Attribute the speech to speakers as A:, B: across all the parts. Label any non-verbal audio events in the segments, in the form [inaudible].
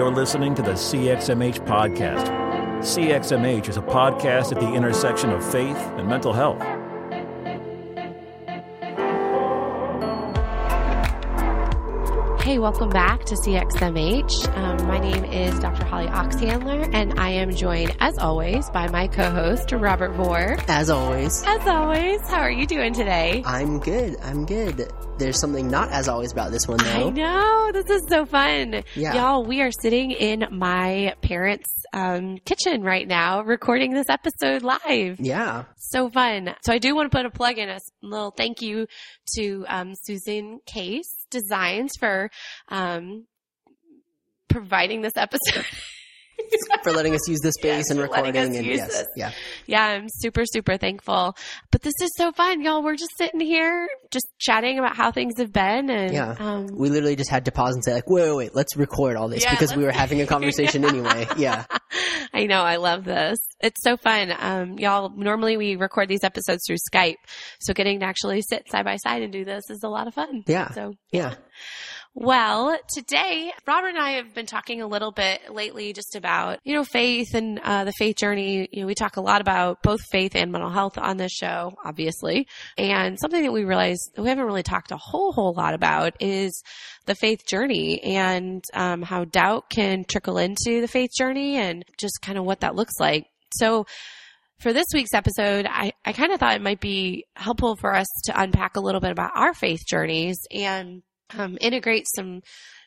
A: You're listening to the CXMH podcast. CXMH is a podcast at the intersection of faith and mental health.
B: Hey, welcome back to CXMH. Um, my name is Dr. Holly Oxhandler, and I am joined, as always, by my co-host Robert Vore.
C: As always,
B: As always, how are you doing today?
C: I'm good. I'm good. There's something not as always about this one though.
B: I know this is so fun,
C: Yeah.
B: y'all. We are sitting in my parents' um, kitchen right now, recording this episode live.
C: Yeah.
B: So fun. So I do want to put a plug in a little thank you to um, Susan Case Designs for um, providing this episode. [laughs] [laughs]
C: For letting us use this space
B: Yes,
C: and recording and yes.
B: this.
C: Yeah.
B: yeah, I'm super, super thankful. But this is so fun, y'all. We're just sitting here, just chatting about how things have been, and
C: Yeah.
B: um,
C: We literally just had to pause and say like, wait, wait, wait, let's record all this
B: Yeah,
C: because we were having a [laughs] conversation anyway. Yeah. [laughs]
B: I know, I love this. It's so fun. Um, y'all, normally we record these episodes through Skype, so getting to actually sit side by side and do this is a lot of fun.
C: Yeah.
B: So
C: Yeah.
B: Well, today, Robert and I have been talking a little bit lately just about, you know, faith and uh, the faith journey. You know, we talk a lot about both faith and mental health on this show, obviously. And something that we realized we haven't really talked a whole, whole lot about is the faith journey and um, how doubt can trickle into the faith journey and just kind of what that looks like. So, for this week's episode, I, I kind of thought it might be helpful for us to unpack a little bit about our faith journeys and um, integrate some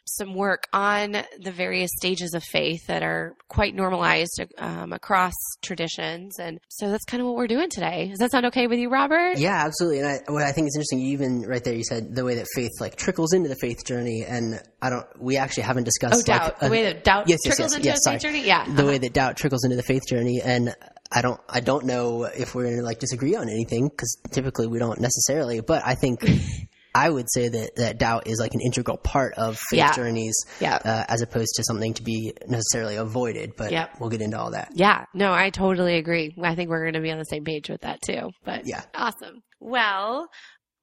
B: some work on the various stages of faith that are quite normalized um, across traditions, and so that's kind of what we're doing today. Does that sound okay with you, Robert?
C: Yeah, absolutely. And I, what I think is interesting, you even right there, you said the way that faith like trickles into the faith journey, and I don't, we actually haven't discussed
B: Oh, doubt.
C: like,
B: the way that doubt
C: yes, yes,
B: trickles
C: yes,
B: into
C: yes, sorry.
B: faith journey. Yeah.
C: the way that doubt trickles into the faith journey and i don't i don't know if we're gonna like disagree on anything because typically we don't necessarily but i think [laughs] i would say that that doubt is like an integral part of faith
B: Yeah.
C: journeys
B: Yeah.
C: uh, as opposed to something to be necessarily avoided but
B: Yep.
C: we'll get into all that
B: Yeah, no, I totally agree. I think we're going to be on the same page with that too. But
C: Yeah.
B: awesome. Well,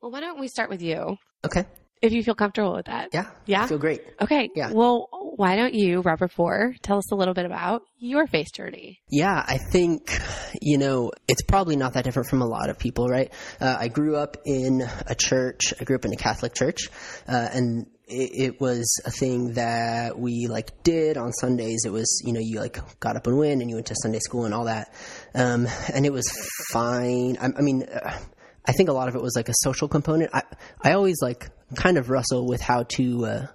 B: well, why don't we start with you,
C: okay
B: if you feel comfortable with that?
C: yeah
B: Yeah?
C: I feel great
B: Okay.
C: Yeah.
B: Well, why don't you, Robert Vore, tell us a little bit about your faith journey?
C: Yeah, I think, you know, it's probably not that different from a lot of people, right? Uh, I grew up in a church. I grew up in a Catholic church, uh, and it, it was a thing that we like did on Sundays. It was, you know, you like got up and went, and you went to Sunday school and all that, um, and it was fine. I, I mean. Uh, I think a lot of it was like a social component. I I always like kind of wrestle with how to uh,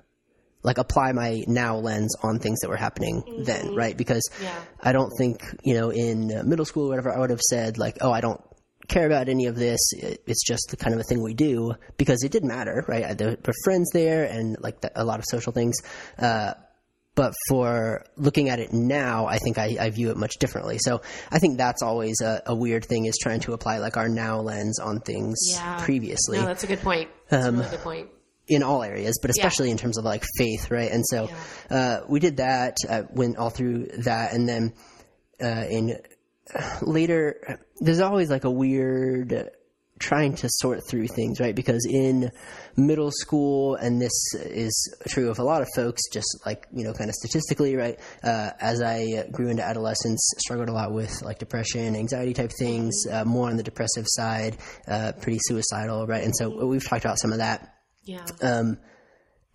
C: like apply my now lens on things that were happening then, right? Because
B: Yeah.
C: I don't think, you know, in middle school or whatever, I would have said, like, oh, I don't care about any of this. It, it's just the kind of a thing we do because it didn't matter, right? I- There were friends there and like the, a lot of social things. Uh, but for looking at it now, I think I, I view it much differently. So I think that's always a, a weird thing is trying to apply like our now lens on things previously
B: No, that's a good point. That's
C: Um,
B: a really good point.
C: in all areas, but especially in terms of like faith, right? And so uh, we did that, uh, went all through that, and then uh, in later, there's always like a weird trying to sort through things, right? Because in middle school, and this is true of a lot of folks, just like you know, kind of statistically, right? Uh, as I grew into adolescence, struggled a lot with like depression, anxiety type things, uh, more on the depressive side, uh, pretty suicidal, right? And so we've talked about some of that
B: Yeah.
C: um,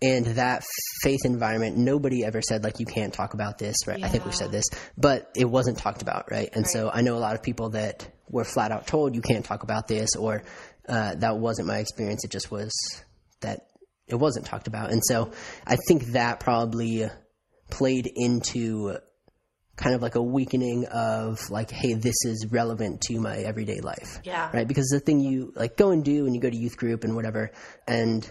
C: and that faith environment, nobody ever said like you can't talk about this, right? I think we've said this, but it wasn't talked about, right? And so I know a lot of people that were flat out told you can't talk about this, or uh, that wasn't my experience. It just was that it wasn't talked about, and so I think that probably played into kind of like a weakening of like, hey, this is relevant to my everyday life
B: Yeah.
C: right? Because the thing you like go and do when you go to youth group and whatever, and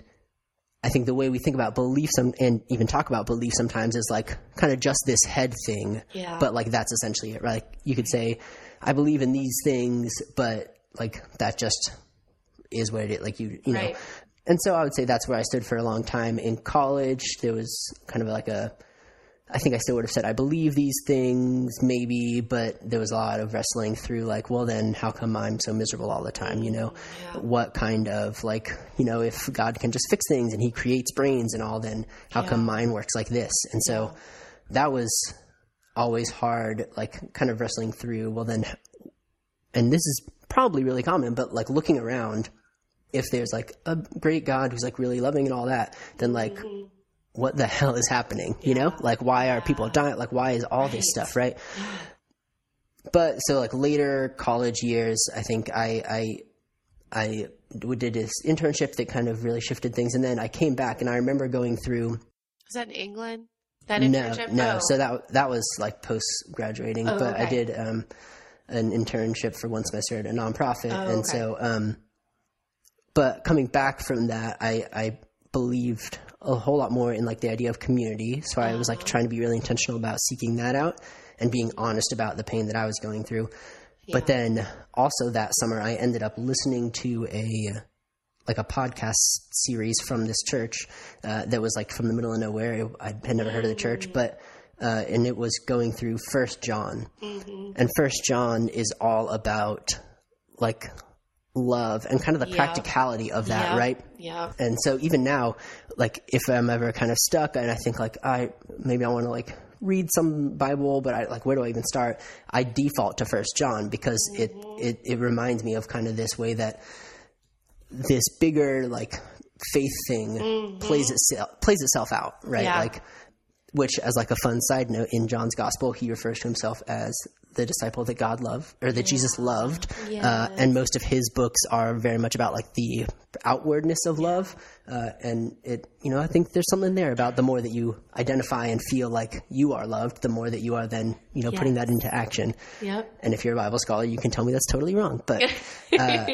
C: I think the way we think about belief some, and even talk about belief sometimes is like kind of just this head thing.
B: Yeah.
C: But like that's essentially it, right? Like you could say, I believe in these things, but like that just is what it is. Like you, you know.
B: Right.
C: And so I would say that's where I stood for a long time. In college, there was kind of like a, I think I still would have said I believe these things, maybe, but there was a lot of wrestling through like, well, then how come I'm so miserable all the time? You know, what kind of like, you know, if God can just fix things and He creates brains and all, then how come mine works like this? And so, that was always hard, like kind of wrestling through. Well, then, and this is probably really common, but like looking around, if there's like a great God who's like really loving and all that, then like. Mm-hmm. What the hell is happening? You know, like why are people dying? Like why is all right. this stuff, right? But so like later college years, I think I I I did this internship that kind of really shifted things, and then I came back, and I remember going through.
B: Was that in England? That
C: internship? No, no. Oh. So that that was like post graduating, oh, but okay. I did um, an internship for one semester at a nonprofit, oh, and okay. so. Um, but coming back from that, I, I believed a whole lot more in like the idea of community. So I was like trying to be really intentional about seeking that out and being honest about the pain that I was going through. Yeah. But then also that summer, I ended up listening to a like a podcast series from this church uh, that was like from the middle of nowhere. I had never heard of the church, mm. but uh, and it was going through First John, mm-hmm. and First John is all about like love and kind of the yeah. practicality of that,
B: yeah.
C: right?
B: Yeah.
C: And so even now, like if I'm ever kind of stuck and I think like I maybe I want to like read some Bible, but I like where do I even start? I default to First John because mm-hmm. it, it it reminds me of kind of this way that this bigger like faith thing mm-hmm. plays itself plays itself out, right? Yeah. Like which as like a fun side note in John's gospel, he refers to himself as the disciple that God loved or that yeah. Jesus loved. Yes. Uh, and most of his books are very much about like the outwardness of love. Uh, and it, you know, I think there's something there about the more that you identify and feel like you are loved, the more that you are then, you know, yes. putting that into action.
B: Yep.
C: And if you're a Bible scholar, you can tell me that's totally wrong. But, [laughs] uh,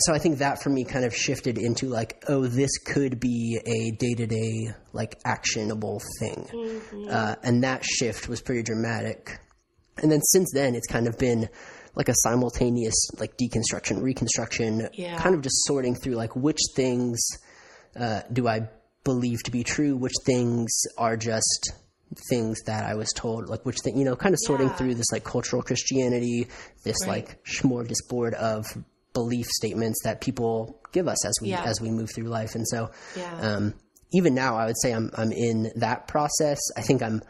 C: so I think that for me kind of shifted into like, oh, this could be a day to day, like actionable thing. Mm-hmm. Uh, and that shift was pretty dramatic. And then since then, it's kind of been like a simultaneous like deconstruction, reconstruction,
B: yeah.
C: kind of just sorting through like which things uh, do I believe to be true, which things are just things that I was told, like which thing, you know, kind of sorting yeah. through this like cultural Christianity, this right. like smorgasbord of belief statements that people give us as we yeah. as we move through life. And so, um, even now, I would say I'm I'm in that process. I think I'm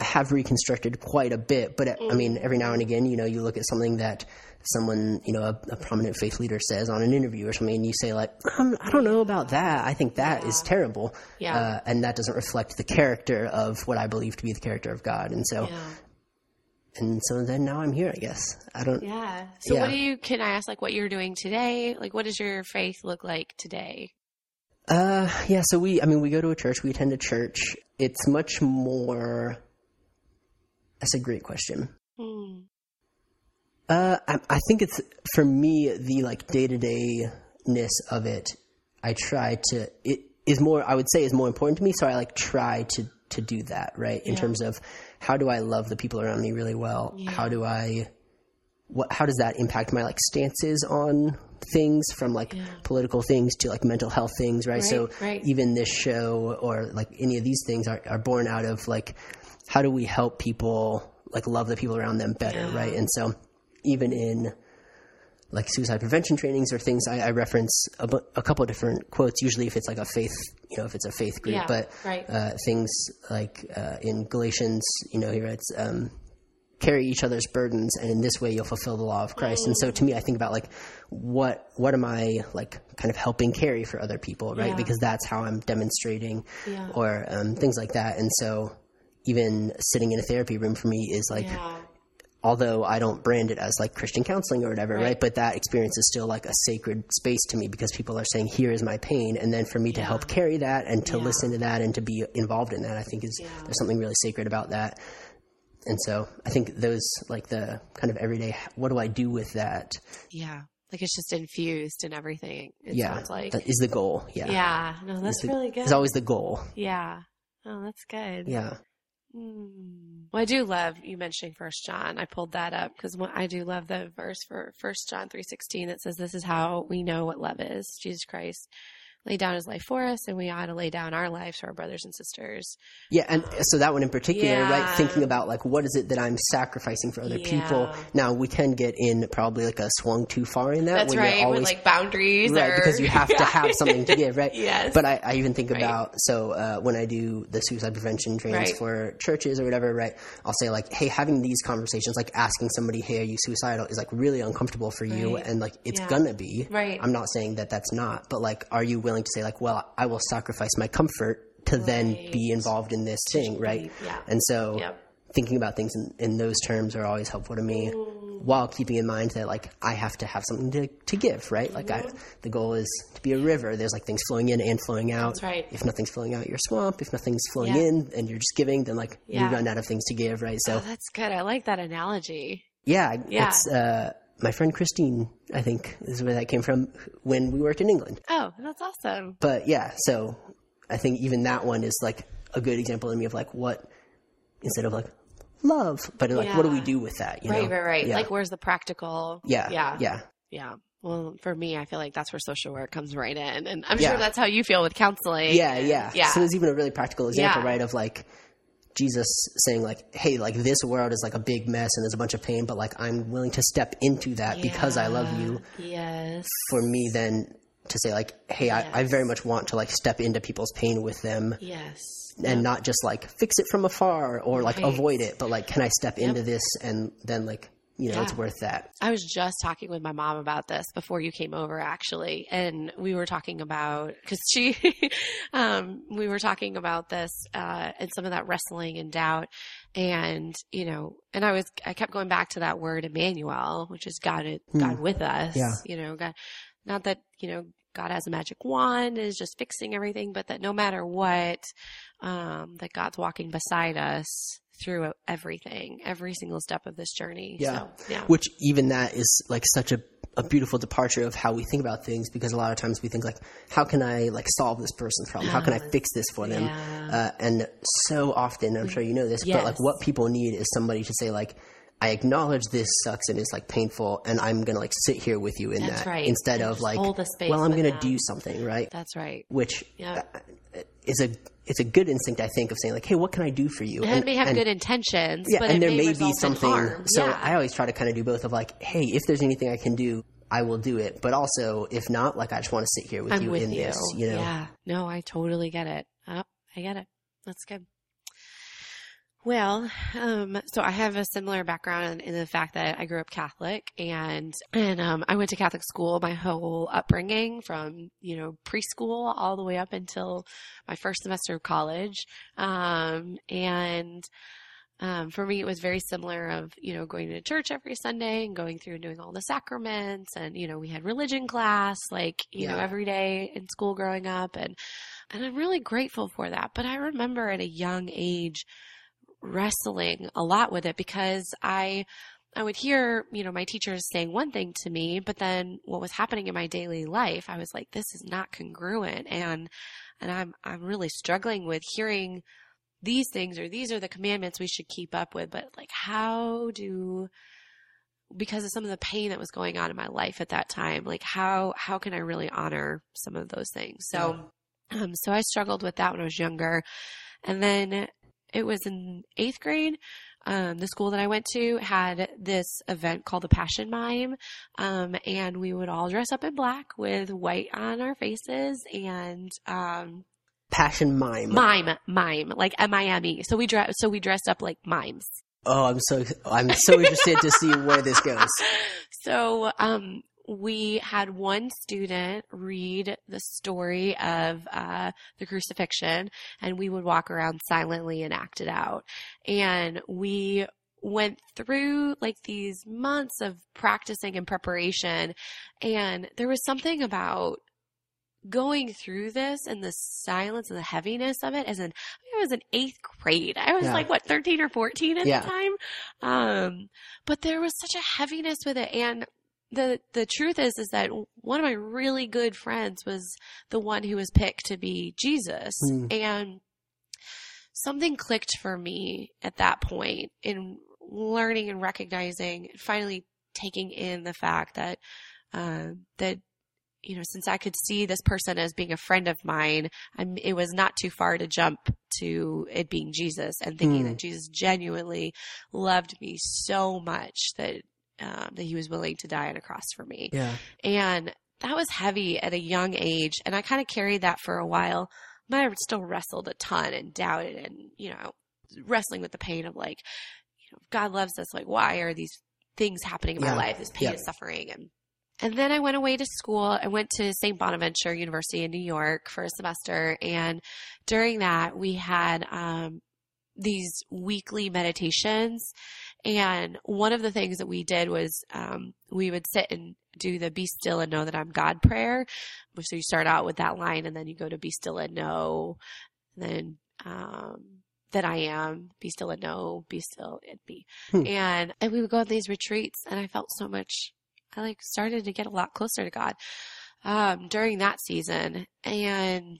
C: have reconstructed quite a bit, but mm. I mean, every now and again, you know, you look at something that someone, you know, a, a prominent faith leader says on an interview or something, and you say like, um, I don't know about that. I think that yeah. is terrible,
B: yeah. Uh,
C: and that doesn't reflect the character of what I believe to be the character of God. And so,
B: yeah
C: and so then now I'm here, I guess. I don't.
B: Yeah. So what do you? Can I ask like what you're doing today? Like, what does your faith look like today?
C: Uh, yeah. So we, I mean, we go to a church. We attend a church. It's much more. That's a great question. Hmm. Uh, I, I think it's for me the like day to day ness of it. I try to. It is more. I would say is more important to me. So I like try to to do that right in yeah. terms of how do I love the people around me really well? Yeah. How do I what how does that impact my like stances on things from like yeah. political things to like mental health things, right? right
B: so right.
C: even this show or like any of these things are, are born out of like how do we help people like love the people around them better, yeah. right? And so even in like suicide prevention trainings or things I, I reference a, a, couple of different quotes usually if it's like a faith you know if it's a faith group
B: yeah,
C: but
B: right.
C: uh, things like uh, in galatians you know he writes um, carry each other's burdens and in this way you'll fulfill the law of christ mm. and so to me i think about like what what am i like kind of helping carry for other people right
B: yeah.
C: because that's how i'm demonstrating
B: yeah.
C: or um, things like that and so even sitting in a therapy room for me is like although I don't brand it as like Christian counseling or whatever, right. right. But that experience is still like a sacred space to me because people are saying, here is my pain. And then for me yeah. to help carry that and to yeah. listen to that and to be involved in that, I think is, yeah. there's something really sacred about that. And so I think those like the kind of everyday, what do I do with that?
B: Yeah. Like it's just infused in everything. It
C: yeah.
B: sounds like
C: that is the goal. Yeah.
B: Yeah. No, that's
C: the,
B: really good.
C: It's always the goal.
B: Yeah. Oh, that's good.
C: Yeah.
B: Hmm. Well, I do love you mentioning First John. I pulled that up because I do love the verse for First John three sixteen that says, "This is how we know what love is: Jesus Christ laid down his life for us and we ought to lay down our lives for our brothers and sisters.
C: Yeah, and so that one in particular,
B: Yeah.
C: right? Thinking about like what is it that I'm sacrificing for other people. Now we can get in probably like a swung too far in that.
B: That's
C: when you're
B: right,
C: always,
B: with like boundaries
C: right
B: or
C: because you have to have [laughs] something to give, right?
B: Yes.
C: But I, I even think
B: Right.
C: about so uh, when I do the suicide prevention trainings
B: Right.
C: for churches or whatever, right? I'll say like, hey, having these conversations, like asking somebody, hey, are you suicidal, is like really uncomfortable for you,
B: Right.
C: and like it's
B: Yeah.
C: gonna be.
B: Right.
C: I'm not saying that that's not, but like, are you willing to say like, well, I will sacrifice my comfort to then be involved in this thing, right?
B: yeah.
C: And so
B: Yep.
C: thinking about things in, in those terms are always helpful to me while keeping in mind that like I have to have something to, to give, right? Like I, the goal is to be a river. There's like things flowing in and flowing out.
B: That's right.
C: If nothing's flowing out, you're swamp. If nothing's flowing
B: Yeah.
C: in and you're just giving, then like
B: Yeah.
C: you run out of things to give, right? So
B: Oh, that's good. I like that analogy.
C: yeah,
B: Yeah.
C: it's, uh, my friend Christine, I think is where that came from when we worked in England.
B: Oh, that's awesome.
C: But yeah, so I think even that one is like a good example to me of like what instead of like love, but like what do we do with that? You
B: right,
C: know?
B: right, right.
C: Yeah.
B: Like where's the practical?
C: yeah,
B: Yeah.
C: yeah,
B: Yeah. Well, for me, I feel like that's where social work comes right in. And I'm
C: Yeah.
B: sure that's how you feel with counseling.
C: yeah, yeah.
B: Yeah.
C: So there's even a really practical example,
B: Yeah.
C: right? Of like Jesus saying like, "Hey, like this world is like a big mess and there's a bunch of pain, but like I'm willing to step into that because I love you."
B: Yes.
C: For me, then to say like, "Hey, I, I very much want to like step into people's pain with them."
B: Yes.
C: and not just like fix it from afar or like
B: Right.
C: avoid it, but like can I step into this and then like you know it's worth that.
B: I was just talking with my mom about this before you came over, actually, and we were talking about because she, [laughs] um, we were talking about this uh, and some of that wrestling and doubt, and you know, and I was I kept going back to that word Emmanuel, which is God, God with us.
C: Yeah.
B: You know, God, not that you know God has a magic wand and is just fixing everything, but that no matter what, um, that God's walking beside us through everything, every single step of this journey.
C: Yeah.
B: So, yeah.
C: Which even that is like such a a beautiful departure of how we think about things because a lot of times we think like how can I like solve this person's problem? How can I fix this for them?
B: Yeah.
C: Uh, and so often, I'm sure you know this, but like what people need is somebody to say like I acknowledge this sucks and is like painful, and I'm gonna like sit here with you in
B: That's
C: that
B: right.
C: instead
B: And
C: of like,
B: hold the space
C: well, I'm gonna
B: them.
C: do something, right?
B: That's right.
C: which
B: Yeah.
C: uh, is a it's a good instinct I think of saying like, hey, what can I do for you?
B: And, it may have good intentions,
C: yeah,
B: but
C: and there
B: may,
C: may be something. So
B: yeah.
C: I always try to kind of do both of like, hey, if there's anything I can do, I will do it. But also, if not, like I just want to sit here with
B: I'm
C: you
B: with
C: in
B: you.
C: this. You know,
B: Yeah. No, I totally get it. Oh, I get it. That's good. Well, um, so I have a similar background in the fact that I grew up Catholic and, and, um, I went to Catholic school my whole upbringing from, you know, preschool all the way up until my first semester of college. Um, and, um, for me, it was very similar of, you know, going to church every Sunday and going through and doing all the sacraments. And, you know, we had religion class, like, you know, every day in school growing up. And, and I'm really grateful for that. But I remember at a young age wrestling a lot with it because I, I would hear, you know, my teachers saying one thing to me, but then what was happening in my daily life, I was like, this is not congruent. And, and I'm, I'm really struggling with hearing these things or these are the commandments we should keep up with, but like, how do, because of some of the pain that was going on in my life at that time, like how, how can I really honor some of those things? So, um, so I struggled with that when I was younger. And then it was in eighth grade. Um, the school that I went to had this event called the Passion Mime. Um, and we would all dress up in black with white on our faces and, um,
C: passion mime.
B: mime, mime, like M-I-M-E. So we dress, so we dressed up like mimes.
C: Oh, I'm so I'm so interested to see where this goes. [laughs]
B: So, um, we had one student read the story of uh, the crucifixion, and we would walk around silently and act it out. And we went through like these months of practicing and preparation, and there was something about going through this and the silence and the heaviness of it as in I was in eighth grade. I was
C: Yeah.
B: like what, thirteen or fourteen at
C: Yeah.
B: the time? Um but there was such a heaviness with it and the the truth is is that one of my really good friends was the one who was picked to be Jesus
C: Hmm.
B: and something clicked for me at that point in learning and recognizing finally taking in the fact that um that you know, since I could see this person as being a friend of mine, I'm, it was not too far to jump to it being Jesus and thinking
C: Hmm.
B: that Jesus genuinely loved me so much that um, that he was willing to die on a cross for me.
C: Yeah.
B: And that was heavy at a young age. And I kind of carried that for a while. But I still wrestled a ton and doubted and, you know, wrestling with the pain of like, you know, God loves us. Like, why are these things happening in
C: Yeah.
B: my life? This pain
C: Yeah.
B: and suffering. And, and then I went away to school. I went to St. Bonaventure University in New York for a semester. And during that, we had, um, these weekly meditations. And one of the things that we did was um, we would sit and do the be still and know that I'm God prayer. So you start out with that line and then you go to be still and know, and then um, that I am, be still and know, be still and be.
C: Hmm.
B: And, and we would go on these retreats and I felt so much, I like started to get a lot closer to God um, during that season and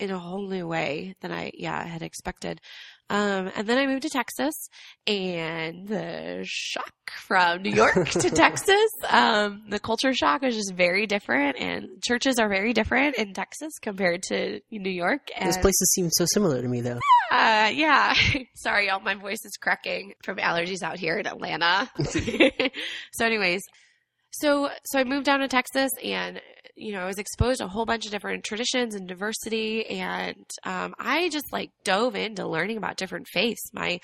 B: in a whole new way than I, yeah, had expected. Um, and then I moved to Texas and the shock from New York [laughs] to Texas, um, the culture shock was just very different and churches are very different in Texas compared to New York. And,
C: Those places seem so similar to me, though.
B: uh, yeah. [laughs] Sorry, y'all. My voice is cracking from allergies out here in Atlanta. [laughs] so, anyways, so so I moved down to Texas, and you know I was exposed to a whole bunch of different traditions and diversity, and um, I just like dove into learning about different faiths. My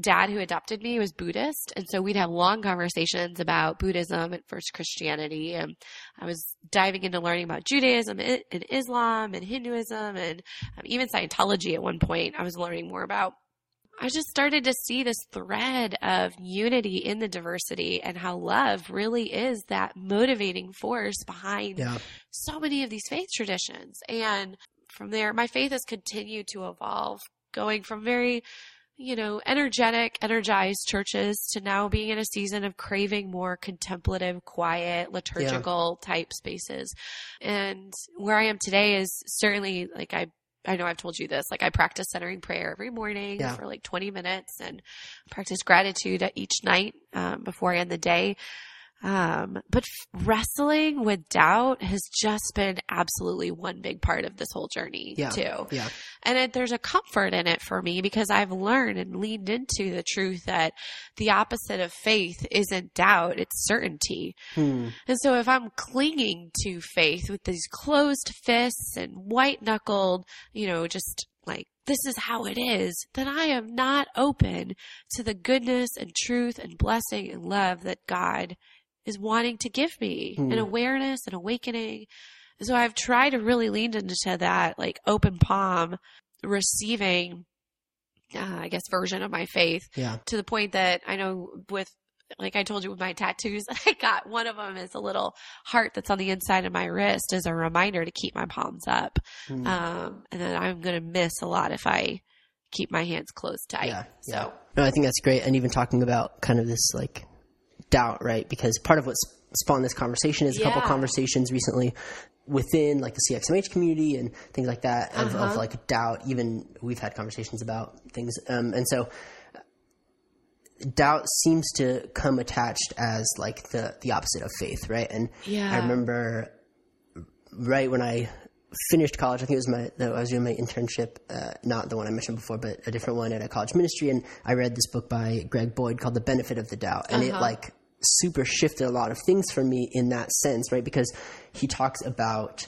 B: dad, who adopted me, was Buddhist, and so we'd have long conversations about Buddhism and first Christianity, and I was diving into learning about Judaism and Islam and Hinduism and um, even Scientology at one point. I was learning more about. I just started to see this thread of unity in the diversity and how love really is that motivating force behind
C: Yeah.
B: so many of these faith traditions. And from there, my faith has continued to evolve, going from very, you know, energetic, energized churches to now being in a season of craving more contemplative, quiet, liturgical type spaces. And where I am today is certainly like I I know I've told you this, like I practice centering prayer every morning
C: Yeah.
B: for like 20 minutes and practice gratitude at each night um, before I end the day. Um, but f- wrestling with doubt has just been absolutely one big part of this whole journey
C: Yeah.
B: too.
C: Yeah.
B: And it, there's a comfort in it for me because I've learned and leaned into the truth that the opposite of faith isn't doubt, it's certainty.
C: Hmm.
B: And so if I'm clinging to faith with these closed fists and white knuckled, you know, just like, this is how it is, then I am not open to the goodness and truth and blessing and love that God is wanting to give me
C: Hmm.
B: an awareness and awakening. So I've tried to really lean into that, like open palm, receiving, uh, I guess, version of my faith
C: Yeah.
B: to the point that I know with like I told you with my tattoos, [laughs] I got one of them is a little heart that's on the inside of my wrist as a reminder to keep my palms up.
C: Hmm.
B: Um, and then I'm going to miss a lot if I keep my hands closed tight.
C: Yeah,
B: So
C: yeah. No, I think that's great. And even talking about kind of this like doubt, right? Because part of what spawned this conversation is a couple
B: Yeah.
C: conversations recently within like the CXMH community and things like that of,
B: Uh-huh.
C: of like doubt. Even we've had conversations about things. Um, and so doubt seems to come attached as like the, the opposite of faith, right? And
B: Yeah.
C: I remember right when I finished college, I think it was my, I was doing my internship, uh, not the one I mentioned before, but a different one at a college ministry. And I read this book by Greg Boyd called The Benefit of the Doubt. And it like super shifted a lot of things for me in that sense, right? Because he talks about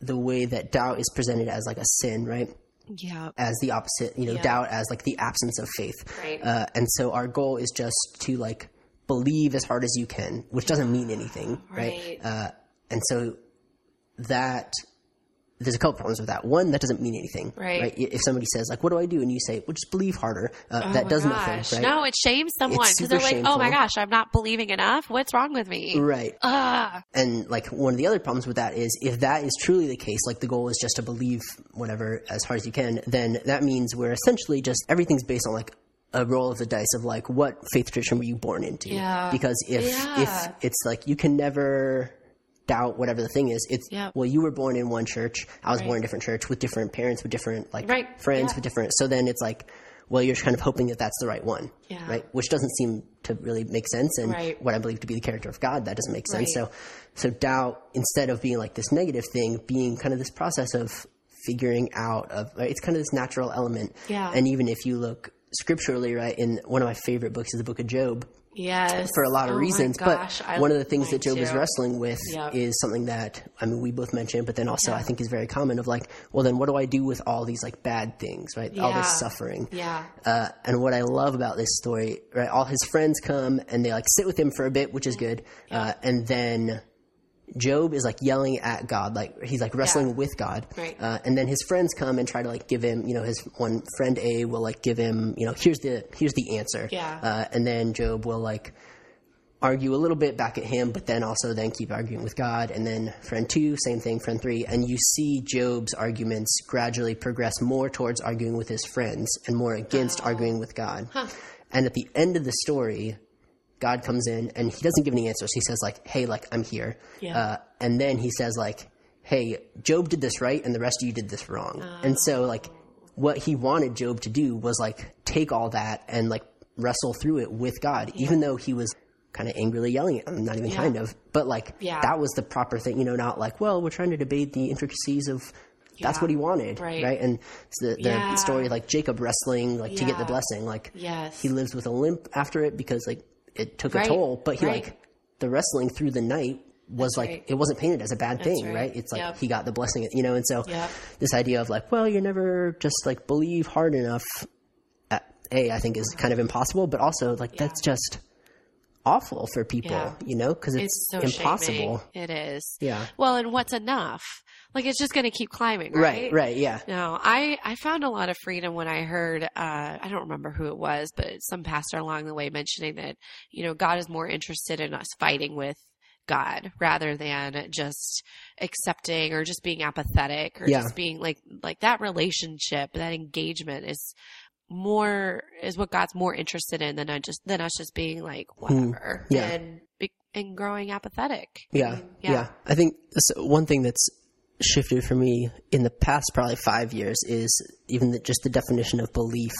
C: the way that doubt is presented as like a sin, right?
B: yeah,
C: as the opposite, you know,
B: Yeah.
C: doubt as like the absence of faith.
B: Right.
C: Uh, and so our goal is just to like believe as hard as you can, which doesn't mean anything, right?
B: Right.
C: Uh, and so that there's a couple problems with that. One, that doesn't mean anything,
B: Right.
C: If somebody says like, "What do I do?" and you say, "Well, just believe harder," uh,
B: Oh
C: that does
B: gosh.
C: nothing, right?
B: No, it shames someone because they're like, "Oh my gosh, I'm not believing enough. What's wrong with me?"
C: Right.
B: Ah,
C: And like one of the other problems with that is if that is truly the case, like the goal is just to believe whatever as hard as you can, then that means we're essentially just everything's based on like a roll of the dice of like what faith tradition were you born into?
B: Yeah.
C: Because if
B: Yeah.
C: if it's like you can never doubt whatever the thing is, it's
B: Yeah.
C: well you were born in one church, I was
B: Right.
C: born in a different church with different parents, with different like
B: Right.
C: friends,
B: Yeah.
C: with different so then it's like well, you're kind of hoping that that's the right one,
B: Yeah.
C: right? Which doesn't seem to really make sense. And
B: Right.
C: what I believe to be the character of God, that doesn't make sense. So, so doubt, instead of being like this negative thing, being kind of this process of figuring out of, right? It's kind of this natural element.
B: Yeah.
C: And even if you look scripturally, right, in one of my favorite books is the book of Job,
B: Yes.
C: for a lot of
B: Oh
C: reasons.
B: gosh,
C: but
B: I
C: one of the things that Job is wrestling with
B: Yep.
C: is something that I mean we both mentioned, but then also
B: Yeah.
C: I think is very common of like, well, then what do I do with all these like bad things, right? All this suffering.
B: Yeah.
C: Uh, and what I love about this story, right? All his friends come and they like sit with him for a bit, which is good. Uh, and then Job is like yelling at God, like he's like wrestling with God.
B: Right.
C: Uh, and then his friends come and try to like give him, you know, his one friend A will like give him, you know, here's the here's the answer.
B: Yeah.
C: Uh, and then Job will like argue a little bit back at him, but then also then keep arguing with God. And then friend two, same thing, friend three. And you see Job's arguments gradually progress more towards arguing with his friends and more against
B: Oh.
C: arguing with God. And at the end of the story, God comes in and he doesn't give any answers. He says like, "Hey, like I'm here,"
B: Yeah.
C: uh, and then he says like, "Hey, Job did this right, and the rest of you did this wrong." And so like, what he wanted Job to do was like take all that and like wrestle through it with God, even though he was kind of angrily yelling at him, not even kind of, but like
B: Yeah.
C: that was the proper thing, you know, not like, well, we're trying to debate the intricacies of. That's
B: Yeah.
C: what he wanted,
B: Right.
C: right? And the, the
B: Yeah.
C: story like Jacob wrestling, like to get the blessing, like
B: Yes.
C: he lives with a limp after it because like it took
B: Right,
C: a toll but he
B: right.
C: like the wrestling through the night was
B: That's
C: like
B: right.
C: it wasn't painted as a bad thing
B: right.
C: it's like
B: Yep.
C: he got the blessing you know and so
B: Yep.
C: this idea of like well you're never just like believe hard enough uh, a i think is kind of impossible but also like that's just awful for people
B: Yeah.
C: you know because it's,
B: It's so
C: impossible
B: shaming. It is.
C: Yeah.
B: Well, and what's enough? Like it's just going to keep climbing,
C: right
B: right?
C: right yeah
B: No, I, I found a lot of freedom when I heard, uh, I don't remember who it was, but some pastor along the way mentioning that, you know, God is more interested in us fighting with God rather than just accepting or just being apathetic or
C: Yeah.
B: just being like, like that relationship, that engagement is more, is what God's more interested in than I just, than us just being like, whatever.
C: Hmm. Yeah.
B: And, be- and growing apathetic. I
C: Yeah,
B: mean,
C: yeah. I think one thing that's shifted for me in the past probably five years is even the, just the definition of belief.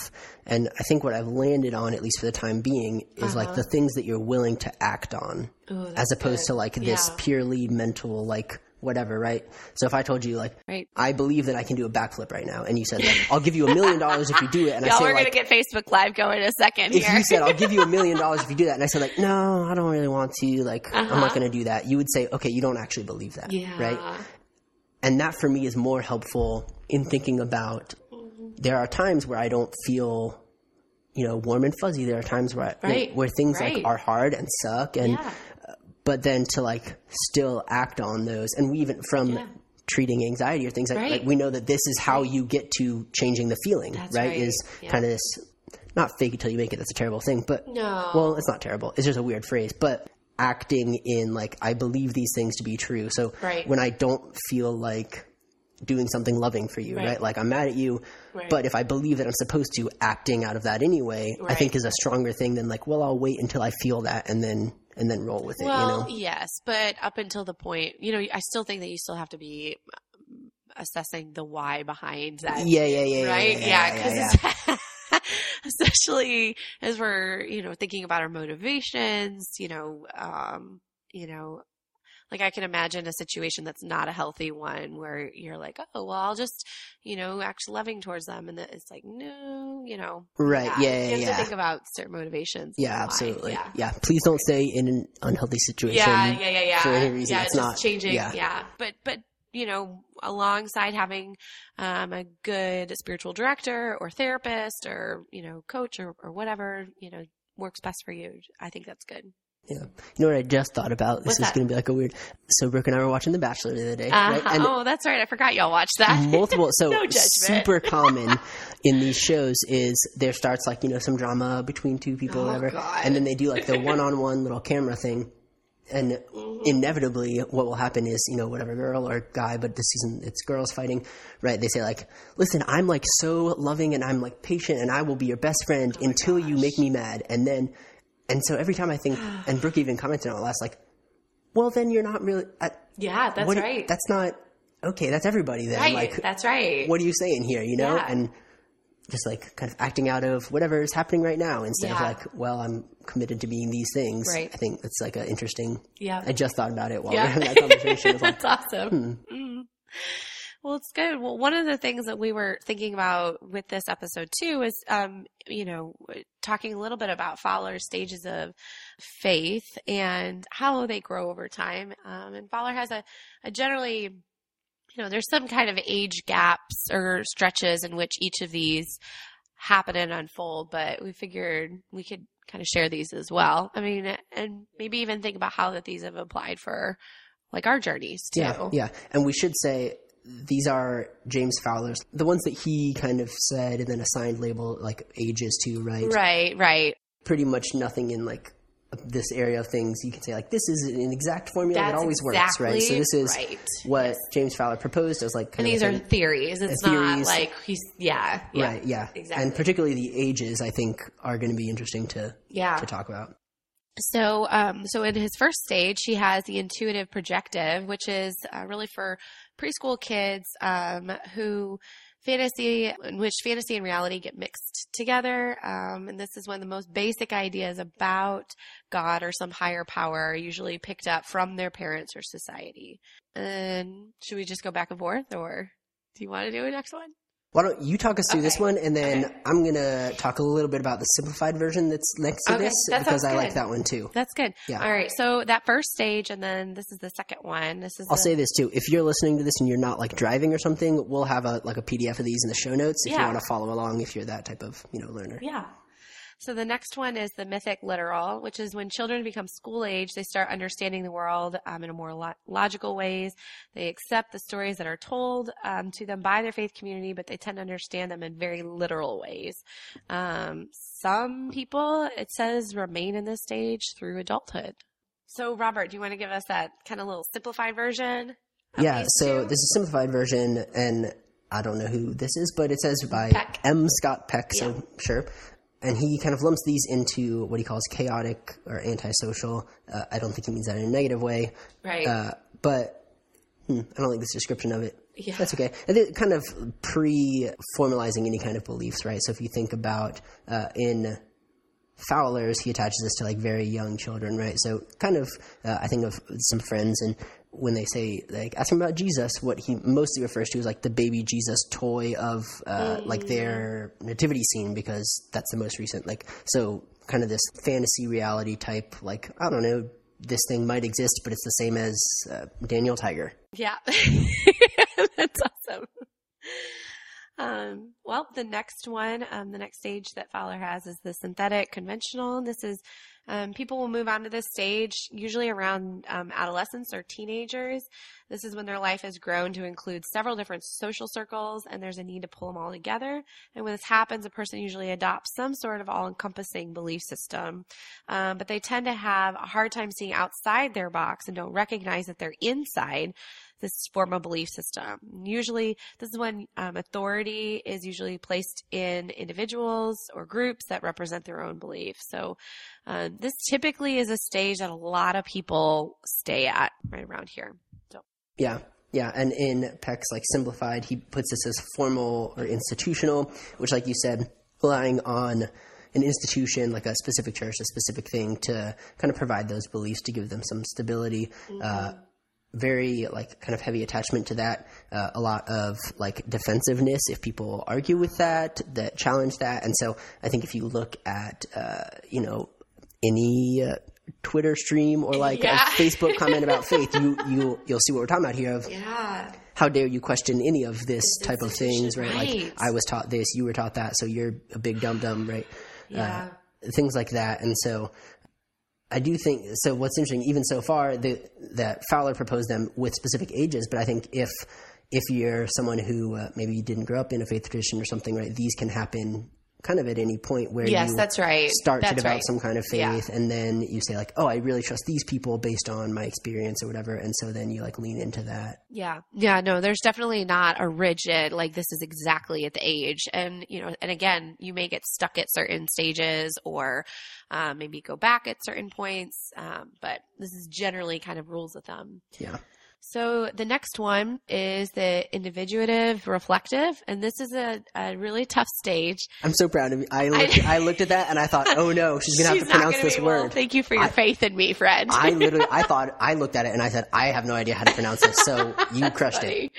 C: And I think what I've landed on, at least for the time being, is like the things that you're willing to act on,
B: Ooh,
C: as opposed
B: good.
C: to like this
B: Yeah.
C: purely mental, like whatever, right? So if I told you like,
B: Right.
C: I believe that I can do a backflip right now, and you said like, [laughs] I'll give you a million dollars if you do it, and I
B: Y'all,
C: say
B: we're
C: like,
B: going to get Facebook Live going in a second
C: if
B: here.
C: you said I'll give you a [laughs] million dollars if you do that, and I said like, no, I don't really want to, like, I'm not going to do that, you would say, okay, you don't actually believe that,
B: Uh-huh. yeah.
C: right? And that for me is more helpful in thinking about. There are times where I don't feel, you know, warm and fuzzy. There are times where I,
B: Right,
C: where things
B: right.
C: like are hard and suck, and
B: Yeah.
C: Uh, but then to like still act on those, and we even from.
B: Yeah.
C: Treating anxiety or things like,
B: Right.
C: like we know that this is how you get to changing the feeling, right?
B: right.
C: Is
B: Yeah.
C: kind of this not fake it till you make it. That's a terrible thing, but
B: No.
C: well, it's not terrible. It's just a weird phrase, but acting in like I believe these things to be true. So
B: Right.
C: when I don't feel like doing something loving for you, right?
B: Right.
C: Like I'm mad at you,
B: Right.
C: but if I believe that I'm supposed to, acting out of that anyway, I think is a stronger thing than like, well, I'll wait until I feel that and then and then roll with it.
B: Well,
C: you know?
B: yes, but up until the point, you know, I still think that you still have to be um, assessing the why behind that.
C: Yeah, yeah, yeah,
B: right?
C: yeah,
B: Yeah,
C: yeah, yeah,
B: because [laughs] [laughs] especially as we're, you know, thinking about our motivations, you know, um, you know, like I can imagine a situation that's not a healthy one where you're like, oh, well, I'll just, you know, act loving towards them, and it's like, no, you know,
C: Right, yeah, yeah,
B: you have
C: yeah.
B: to think about certain motivations.
C: Yeah, absolutely.
B: Yeah.
C: Yeah. Please don't stay in an unhealthy situation.
B: Yeah, yeah, yeah, yeah.
C: for any reason.
B: Yeah,
C: It's
B: just
C: not-
B: changing.
C: yeah.
B: Yeah. but but you know, alongside having um, a good spiritual director or therapist or you know coach or, or whatever you know works best for you, I think that's good.
C: Yeah. You know what I just thought about? This
B: What's
C: is going to be like a weird. So Brooke and I were watching The Bachelor the other day,
B: Uh,
C: right? And
B: oh, that's right. I forgot y'all watched that.
C: multiple so [laughs]
B: No
C: super [laughs] common in these shows is there starts like you know some drama between two people or
B: Oh,
C: whatever
B: God.
C: and then they do like the one-on-one little camera thing and
B: Mm-hmm.
C: inevitably what will happen is you know whatever girl or guy but this season it's girls fighting right they say like listen i'm like so loving and i'm like patient and i will be your best friend
B: Oh
C: until you make me mad and then and so every time i think [sighs] and brooke even commented on it last like well then you're not really I,
B: yeah, that's
C: what-
B: right.
C: that's not okay that's everybody then
B: right.
C: like
B: that's right.
C: what are you saying here? You know,
B: Yeah.
C: and just like kind of acting out of whatever is happening right now instead of like, well, I'm committed to being these things.
B: Right.
C: I think that's like an interesting.
B: Yeah.
C: I just thought about it while we were having that conversation. [laughs] I was like,
B: That's awesome.
C: hmm.
B: Mm. Well, it's good. Well, one of the things that we were thinking about with this episode too is, um, you know, talking a little bit about Fowler's stages of faith and how they grow over time. Um, and Fowler has a, a generally, you know, there's some kind of age gaps or stretches in which each of these happen and unfold, but we figured we could kind of share these as well. I mean, and maybe even think about how that these have applied for like our journeys too.
C: Yeah, yeah. And we should say these are James Fowler's, the ones that he kind of said and then assigned label like ages to, right?
B: Right, right.
C: Pretty much nothing in like this area of things you can say like this is an exact formula that
B: That's
C: always works, right? So this is
B: right.
C: what
B: Yes.
C: James Fowler proposed as like
B: And these are theories. It's
C: uh,
B: not
C: theories.
B: like he's yeah, yeah.
C: right, yeah,
B: exactly.
C: and particularly the ages I think are going to be interesting to
B: Yeah.
C: to talk about.
B: So, um, so in his first stage, he has the intuitive projective, which is uh, really for preschool kids um, who fantasy, in which fantasy and reality get mixed together. Um, and this is when the most basic ideas about God or some higher power are usually picked up from their parents or society. And should we just go back and forth, or do you want to do a next one?
C: Why don't you talk us through this one, and then
B: Okay.
C: I'm gonna talk a little bit about the simplified version that's next to
B: Okay,
C: this
B: that
C: because I like that one too.
B: That's good.
C: Yeah.
B: All right. So that first stage, and then this is the second one. This is
C: I'll
B: the,
C: say this too: if you're listening to this and you're not like driving or something, we'll have a like a PDF of these in the show notes if you want to follow along. If you're that type of you know learner.
B: Yeah. So the next one is the mythic literal, which is when children become school age, they start understanding the world um, in a more lo- logical ways. They accept the stories that are told um, to them by their faith community, but they tend to understand them in very literal ways. Um, some people, it says, remain in this stage through adulthood. So, Robert, do you want to give us that kind of little simplified version?
C: Yeah, so
B: two?
C: this is a simplified version, and I don't know who this is, but it says by
B: Peck.
C: M. Scott Peck, so
B: Yeah.
C: sure. And he kind of lumps these into what he calls chaotic or antisocial. Uh, I don't think he means that in a negative way,
B: right.
C: uh, but hmm, I don't like this description of it.
B: Yeah.
C: That's okay. And it kind of pre-formalizing any kind of beliefs, right? So if you think about uh, in Fowler's, he attaches this to like very young children, right? So kind of, uh, I think of some friends, and when they say like ask him about Jesus, what he mostly refers to is like the baby Jesus toy of uh, like their nativity scene because that's the most recent. Like so, kind of this fantasy reality type. Like I don't know, this thing might exist, but it's the same as uh, Daniel Tiger.
B: Yeah. [laughs] That's awesome. Um, well, the next one, um, the next stage that Fowler has is the synthetic conventional. This is um, people will move on to this stage usually around um, adolescence or teenagers. This is when their life has grown to include several different social circles, and there's a need to pull them all together. And when this happens, a person usually adopts some sort of all-encompassing belief system, um, but they tend to have a hard time seeing outside their box and don't recognize that they're inside this form of belief system. Usually, this is when um, authority is usually placed in individuals or groups that represent their own beliefs. So, uh, this typically is a stage that a lot of people stay at right around here. So,
C: Yeah. Yeah, and in Peck's like simplified, he puts this as formal or institutional, which, like you said, relying on an institution like a specific church, a specific thing to kind of provide those beliefs to give them some stability. Uh, very like kind of heavy attachment to that. Uh, a lot of like defensiveness if people argue with that, that challenge that. And so I think if you look at uh, you know any uh, Twitter stream or like
B: Yeah.
C: a Facebook comment about [laughs] faith, you you you'll see what we're talking about here. Of
B: yeah.
C: how dare you question any of this type of things, right?
B: right.
C: Like I was taught this, you were taught that, so you're a big dum dum, right?
B: Yeah.
C: Uh, things like that, and so I do think so. What's interesting, even so far, the, that Fowler proposed them with specific ages, but I think if if you're someone who uh, maybe didn't grow up in a faith tradition or something, right, these can happen kind of at any point where
B: Yes,
C: you
B: that's right.
C: start to develop
B: right.
C: some kind of
B: Yeah.
C: faith, and then you say like, oh, I really trust these people based on my experience or whatever, and so then you like lean into that.
B: Yeah. Yeah. No, there's definitely not a rigid, like, this is exactly at the age. And, you know, and again, you may get stuck at certain stages or um, maybe go back at certain points. Um, but this is generally kind of rules of thumb.
C: Yeah.
B: So the next one is the individuative reflective, and this is a, a really tough stage.
C: I'm so proud of you. I looked, I, looked at that and I thought, oh no, she's gonna have to pronounce this
B: be-
C: word.
B: Well, thank you for your
C: I-
B: faith in me, Fred.
C: I [laughs] literally, I thought, I looked at it and I said, I have no idea how to pronounce this. So you [laughs] crushed it.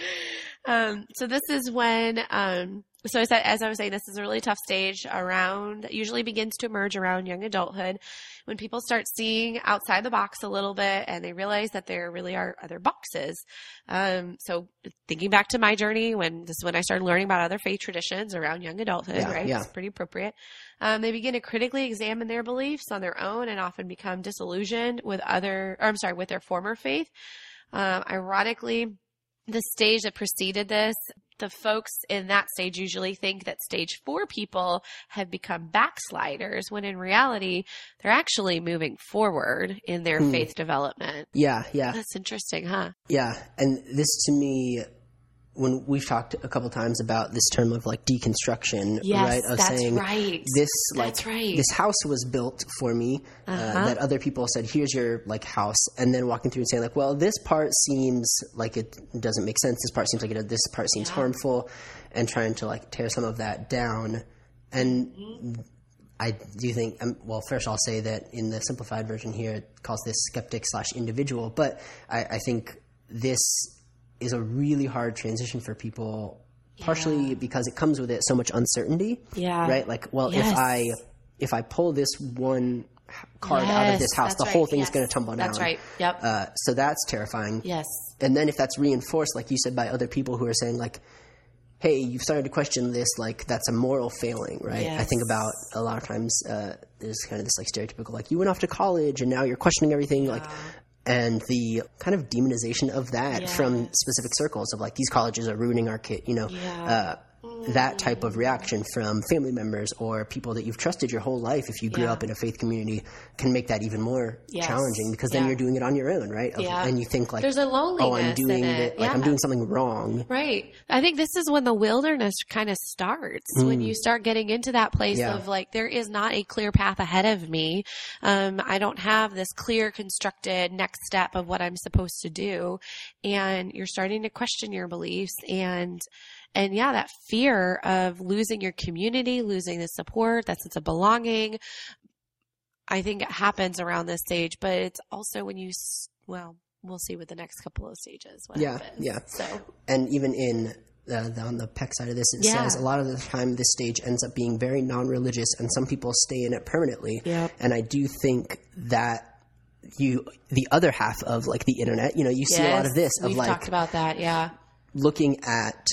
B: Um, so this is when, um, so as I, as I was saying, this is a really tough stage around, usually begins to emerge around young adulthood when people start seeing outside the box a little bit and they realize that there really are other boxes. Um, so thinking back to my journey when this is when I started learning about other faith traditions around young adulthood,
C: Yeah,
B: right?
C: yeah.
B: It's pretty appropriate. Um, they begin to critically examine their beliefs on their own and often become disillusioned with other, or I'm sorry, with their former faith. Um, ironically, the stage that preceded this, the folks in that stage usually think that stage four people have become backsliders when in reality, they're actually moving forward in their
C: Hmm.
B: faith development.
C: Yeah, yeah,
B: That's interesting, huh?
C: yeah. And this to me, when we've talked a couple times about this term of like deconstruction,
B: Yes,
C: right? Of
B: that's
C: saying
B: right.
C: this like
B: right.
C: this house was built for me uh,
B: Uh-huh.
C: that other people said here's your like house and then walking through and saying like well this part seems like it doesn't make sense this part seems like it this part seems
B: Yeah.
C: harmful and trying to like tear some of that down and
B: Mm-hmm.
C: I do think, um, well, first I'll say that in the simplified version here, it calls this skeptic slash individual, but I, I think this is a really hard transition for people, partially because it comes with it so much uncertainty,
B: Yeah.
C: right? Like, well,
B: Yes.
C: if I if I pull this one card out of this house, the whole
B: right.
C: thing's
B: Yes.
C: going to tumble down.
B: That's right. Yep.
C: Uh, so that's terrifying.
B: yes.
C: And then if that's reinforced, like you said, by other people who are saying like, "Hey, you've started to question this," like that's a moral failing, right? I think about a lot of times uh, there's kind of this like stereotypical like you went off to college and now you're questioning everything, like, and the kind of demonization of that from specific circles of like these colleges are ruining our kid, you know.
B: Yeah.
C: Uh, that type of reaction from family members or people that you've trusted your whole life if you grew
B: Yeah.
C: up in a faith community can make that even more
B: Yes.
C: challenging because then
B: Yeah.
C: you're doing it on your own right Of-
B: Yeah.
C: and you think like
B: There's a loneliness
C: oh i'm doing it
B: it.
C: like i'm doing something wrong
B: Right. I think this is when the wilderness kind of starts when you start getting into that place
C: Mm.
B: Of like, there is not a clear path ahead of me. Um, I don't have this clear constructed next step of what I'm supposed to do. And you're starting to question your beliefs and, and yeah, that fear of losing your community, losing the support, that sense of belonging. I think it happens around this stage, but it's also when you, well, we'll see with the next couple of stages. What
C: Yeah,
B: happens.
C: yeah.
B: So
C: and even in uh, the, on the peck side of this it
B: Yeah.
C: says a lot of the time this stage ends up being very non-religious and some people stay in it permanently
B: Yep.
C: and i do think that you the other half of like the internet you know you see a lot of this of like
B: talked about that. Yeah.
C: looking at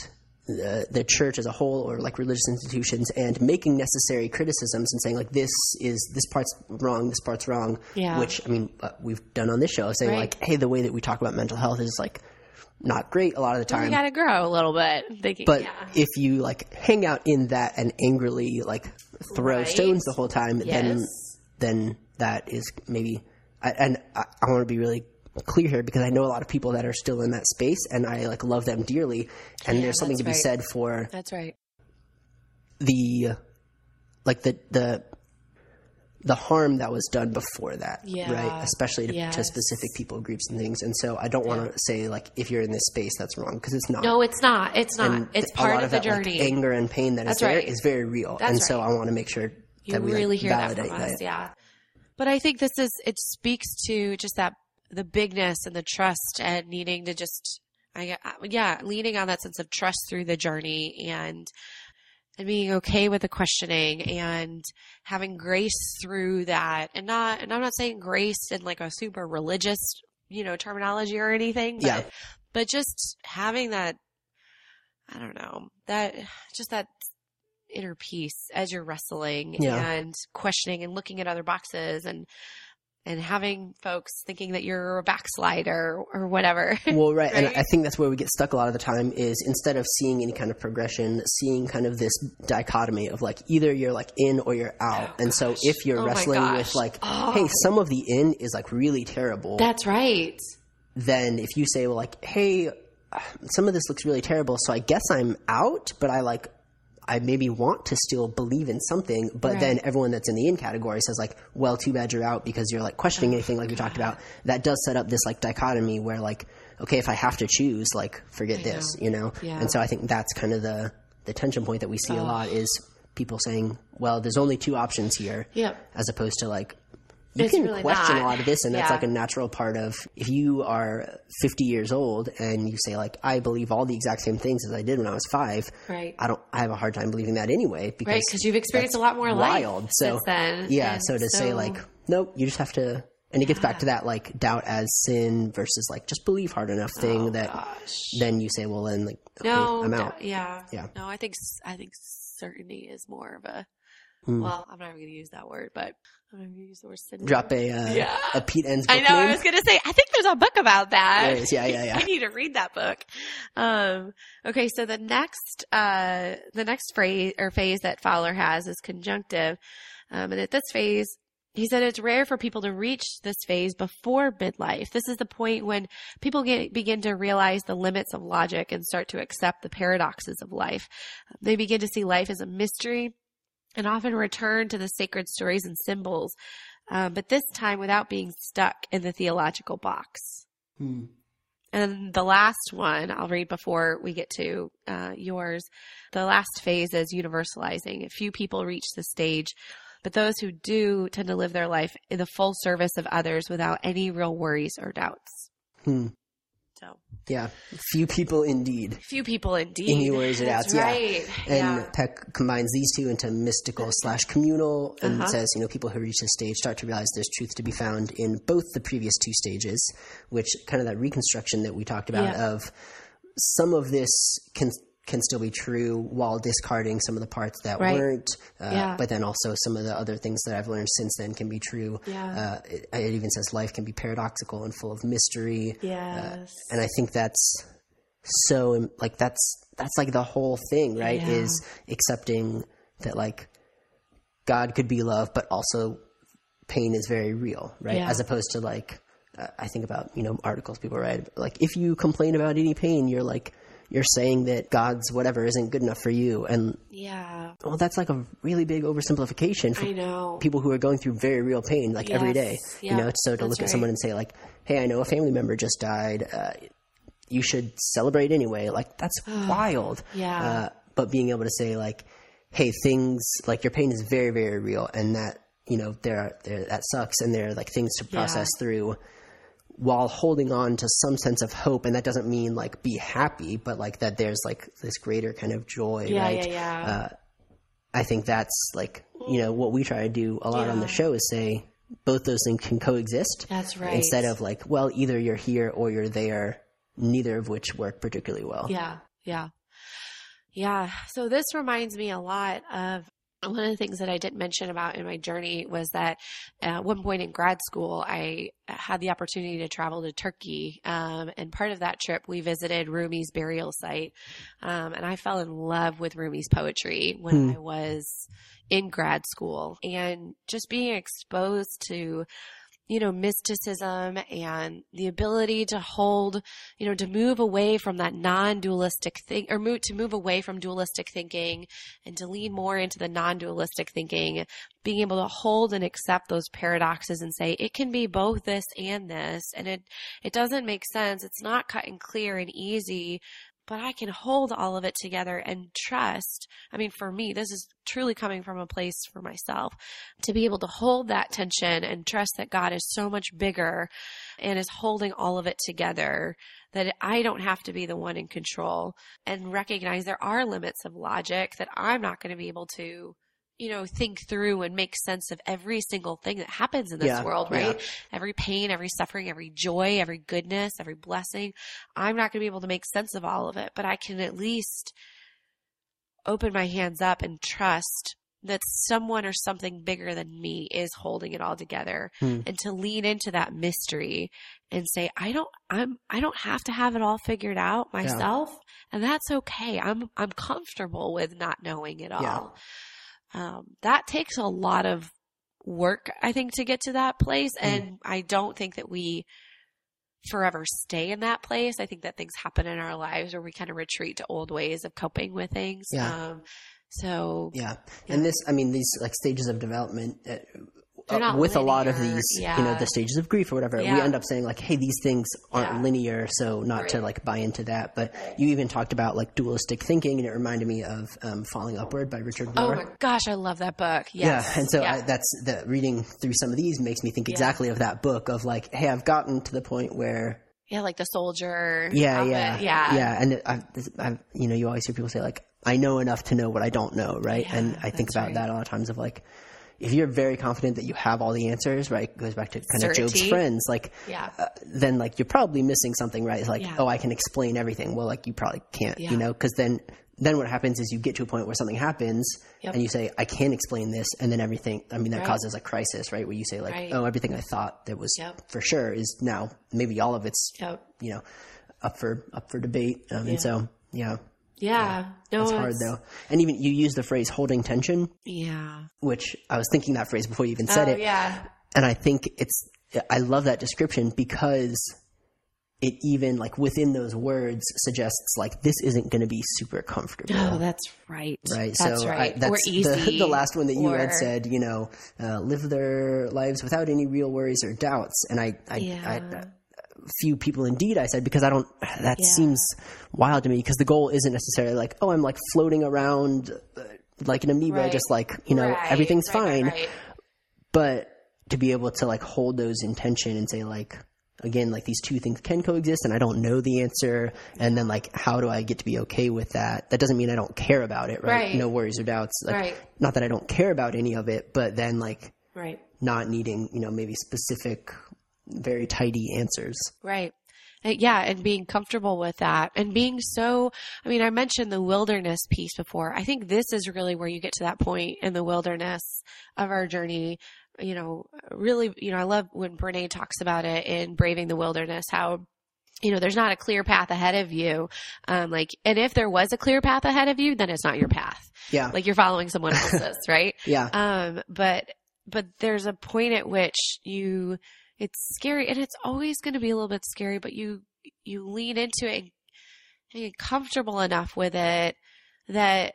C: the, the church as a whole or like religious institutions and making necessary criticisms and saying like this is this part's wrong this part's wrong
B: Yeah.
C: which i mean uh, we've done on this show saying
B: Right.
C: like hey the way that we talk about mental health is like not great a lot of the time
B: got to grow a little bit. Thinking,
C: but
B: yeah.
C: if you like hang out in that and angrily like throw
B: Right.
C: stones the whole time then then that is maybe I, and I, I want to be really clear here because I know a lot of people that are still in that space and I like love them dearly and
B: Yeah,
C: there's something to be
B: right.
C: said for
B: That's right.
C: the like the the the harm that was done before that
B: Yeah.
C: right especially to, to specific people groups and things and so I don't want to say like if you're in this space that's wrong because it's not
B: No, it's not. It's not.
C: and
B: it's part of the
C: that, like,
B: journey.
C: anger and pain that is
B: That's
C: there
B: right.
C: is very real
B: That's
C: and so
B: right.
C: I want to make sure
B: you
C: that we like,
B: really hear that from us.
C: that.
B: Yeah. But I think this is, it speaks to just that, the bigness and the trust and needing to just, I, yeah, leaning on that sense of trust through the journey and, and being okay with the questioning and having grace through that and not, and I'm not saying grace in like a super religious, you know, terminology or anything, but,
C: Yeah.
B: but just having that, I don't know, that, just that inner peace as you're wrestling
C: Yeah.
B: and questioning and looking at other boxes and, and having folks thinking that you're a backslider or whatever. [laughs]
C: well right, and I think that's where we get stuck a lot of the time is instead of seeing any kind of progression seeing kind of this dichotomy of like either you're like in or you're out oh, and so if you're
B: Oh
C: wrestling with like
B: Oh.
C: hey some of the in is like really terrible
B: That's right.
C: then if you say well like hey some of this looks really terrible so I guess I'm out but I like I maybe want to still believe in something, but
B: Right.
C: then everyone that's in the in category says like, well, too bad you're out because you're like questioning
B: Oh,
C: anything like we talked about. That does set up this like dichotomy where like, okay, if I have to choose, like forget this, you know?
B: Yeah.
C: And so I think that's kind of the, the tension point that we see a
B: Oh.
C: lot is people saying, well, there's only two options here.
B: Yep.
C: As opposed to like, you
B: It's
C: can
B: really
C: question
B: not.
C: a lot of this, and that's
B: Yeah.
C: like a natural part of if you are 50 years old and you say like I believe all the exact same things as I did when I was five.
B: Right.
C: I don't. I have a hard time believing that anyway because
B: Right, because you've experienced a lot more life
C: wild. So
B: since then.
C: yeah.
B: And
C: So to say like nope, you just have to. And it gets back to that like doubt as sin versus like just believe hard enough thing
B: Oh,
C: that
B: gosh.
C: then you say well then like okay,
B: No,
C: I'm
B: d-
C: out.
B: yeah,
C: Yeah.
B: No, I think I think certainty is more of a.
C: Hmm.
B: Well, I'm not even going to use that word, but I'm going to use the word synonym.
C: Drop a uh,
B: Yeah.
C: a Pete book
B: I know. I was going to say. I think there's a book about that.
C: Is, yeah, yeah, [laughs] yeah.
B: I need to read that book. Um, okay, so the next uh, the next phrase or phase that Fowler has is conjunctive, um, and at this phase. He said it's rare for people to reach this phase before midlife. This is the point when people get, begin to realize the limits of logic and start to accept the paradoxes of life. They begin to see life as a mystery and often return to the sacred stories and symbols, um, but this time without being stuck in the theological box.
C: Hmm.
B: And the last one I'll read before we get to uh, yours. The last phase is universalizing. A few people reach this stage, but those who do tend to live their life in the full service of others without any real worries or doubts.
C: Hmm.
B: So,
C: Yeah, few people indeed.
B: few people indeed.
C: And he wears it out, yeah.
B: right.
C: And
B: yeah.
C: Peck combines these two into mystical slash communal and
B: Uh-huh.
C: says, you know, people who reach this stage start to realize there's truth to be found in both the previous two stages, which kind of that reconstruction that we talked about
B: Yeah.
C: of some of this can can still be true while discarding some of the parts that
B: Right.
C: weren't. Uh,
B: Yeah.
C: But then also some of the other things that I've learned since then can be true.
B: Yeah.
C: Uh, it, it even says life can be paradoxical and full of mystery.
B: Yes.
C: And I think that's so like that's that's like the whole thing, right?
B: Yeah.
C: Is accepting that like God could be love, but also pain is very real, right?
B: Yeah.
C: As opposed to like uh, I think about you know articles people write like if you complain about any pain, you're like you're saying that God's whatever isn't good enough for you, and
B: yeah.
C: well, that's like a really big oversimplification for
B: I know.
C: people who are going through very real pain like every day
B: Yes.
C: you
B: Yeah,
C: know so to
B: that's
C: look
B: right.
C: at someone and say like hey i know a family member just died uh, you should celebrate anyway like that's wild
B: Yeah.
C: uh, but being able to say like hey things like your pain is very very real and that you know there are there that sucks and there are like things to process through while holding on to some sense of hope and that doesn't mean like be happy but like that there's like this greater kind of joy
B: Yeah,
C: right
B: yeah, yeah.
C: Uh, I think that's like you know what we try to do a lot on the show is say both those things can coexist.
B: That's right.
C: Instead of like, well, either you're here or you're there, neither of which work particularly well.
B: Yeah, yeah. Yeah. So this reminds me a lot of one of the things that I didn't mention about in my journey was that at one point in grad school, I had the opportunity to travel to Turkey. Um, and part of that trip, we visited Rumi's burial site. Um, and I fell in love with Rumi's poetry when
C: Hmm.
B: I was in grad school and just being exposed to you know, mysticism and the ability to hold, you know, to move away from that non-dualistic thing or move, to move away from dualistic thinking and to lean more into the non-dualistic thinking, being able to hold and accept those paradoxes and say it can be both this and this. And it, it doesn't make sense. It's not cut and clear and easy, but I can hold all of it together and trust. I mean, for me, this is truly coming from a place for myself to be able to hold that tension and trust that God is so much bigger and is holding all of it together that I don't have to be the one in control and recognize there are limits of logic that I'm not going to be able to you know, think through and make sense of every single thing that happens in this
C: Yeah,
B: world,
C: yeah.
B: right? Every pain, every suffering, every joy, every goodness, every blessing. I'm not going to be able to make sense of all of it, but I can at least open my hands up and trust that someone or something bigger than me is holding it all together
C: Hmm.
B: and to lean into that mystery and say I don't I'm I don't have to have it all figured out myself and that's okay. I'm I'm comfortable with not knowing it all.
C: Yeah.
B: Um, that takes a lot of work, I think, to get to that place.
C: Hmm.
B: And I don't think that we forever stay in that place. I think that things happen in our lives where we kind of retreat to old ways of coping with things.
C: Yeah.
B: Um, So
C: yeah. And this, I mean, these like stages of development. Uh, uh, with a lot of these,
B: yeah.
C: you know, the stages of grief or whatever, we end up saying like, "Hey, these things aren't
B: Yeah.
C: linear," so not to like buy into that. But you even talked about like dualistic thinking, and it reminded me of um, "Falling Upward" by Richard
B: Oh
C: Rohr.
B: my gosh, I love that book. Yes.
C: Yeah, and so
B: Yeah.
C: I, that's the reading through some of these makes me think exactly of that book of like, hey, I've gotten to the point where
B: yeah, like the soldier.
C: yeah,
B: of
C: yeah,
B: yeah,
C: yeah, and I've, I've, you know, you always hear people say like, I know enough to know what I don't know, right?
B: Yeah,
C: and I think about
B: right.
C: that a lot of times of like, if you're very confident that you have all the answers, right? It goes back to kind of Job's friends, like,
B: Yeah.
C: uh, then like you're probably missing something, right? It's like,
B: Yeah.
C: oh, I can explain everything. Well, like you probably can't,
B: Yeah.
C: you know, because then. Then what happens is you get to a point where something happens
B: Yep.
C: and you say, I can't explain this. And then everything, I mean, that
B: Right.
C: causes a crisis, right? Where you say like,
B: Right.
C: oh, everything I thought that was
B: Yep.
C: for sure is now maybe all of it's,
B: Yep.
C: you know, up for, up for debate. Um, And so, yeah,
B: Yeah. No,
C: it's hard though. And even you use the phrase holding tension,
B: Yeah.
C: which I was thinking that phrase before you even said
B: oh,
C: it.
B: yeah.
C: And I think it's, I love that description because it even like within those words suggests like this isn't going to be super comfortable.
B: Oh, that's right.
C: Right.
B: That's
C: so
B: right.
C: I, that's. The, [laughs] the last one that you
B: or-
C: had said, you know, uh, live their lives without any real worries or doubts. And I, I,
B: Yeah.
C: I uh, few people indeed I said because I don't that
B: Yeah.
C: seems wild to me because the goal isn't necessarily like oh I'm like floating around uh, like an amoeba
B: Right.
C: just like you know
B: Right,
C: everything's
B: right,
C: fine but to be able to like hold those in tension and say like again like these two things can coexist and I don't know the answer and then like how do I get to be okay with that that doesn't mean I don't care about it right,
B: Right.
C: no worries or doubts like
B: Right.
C: not that I don't care about any of it but then like
B: Right.
C: not needing you know maybe specific very tidy answers
B: Right. Uh, Yeah, and being comfortable with that and being so, I mean, I mentioned the wilderness piece before. I think this is really where you get to that point in the wilderness of our journey. You know, really, you know, I love when Brene talks about it in Braving the Wilderness, how you know, there's not a clear path ahead of you. Um, like, and if there was a clear path ahead of you, then it's not your path.
C: yeah
B: Like you're following someone [laughs] else's, right?
C: yeah
B: Um, but but there's a point at which you it's scary and it's always going to be a little bit scary, but you you lean into it and, get comfortable enough with it that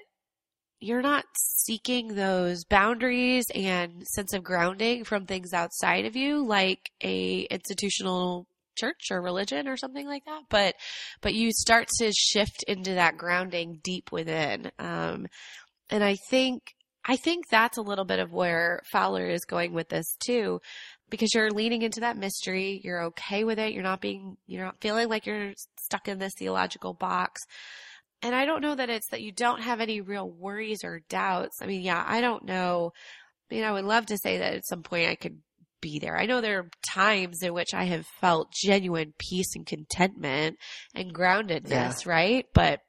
B: you're not seeking those boundaries and sense of grounding from things outside of you like a institutional church or religion or something like that but but you start to shift into that grounding deep within. Um and i think i think that's a little bit of where fowler is going with this too because you're leaning into that mystery you're okay with it you're not being you're not feeling like you're stuck in this theological box and I don't know that it's that you don't have any real worries or doubts. I mean, yeah, I don't know. I mean, I would love to say that at some point I could be there. I know there are times in which I have felt genuine peace and contentment and groundedness, right? But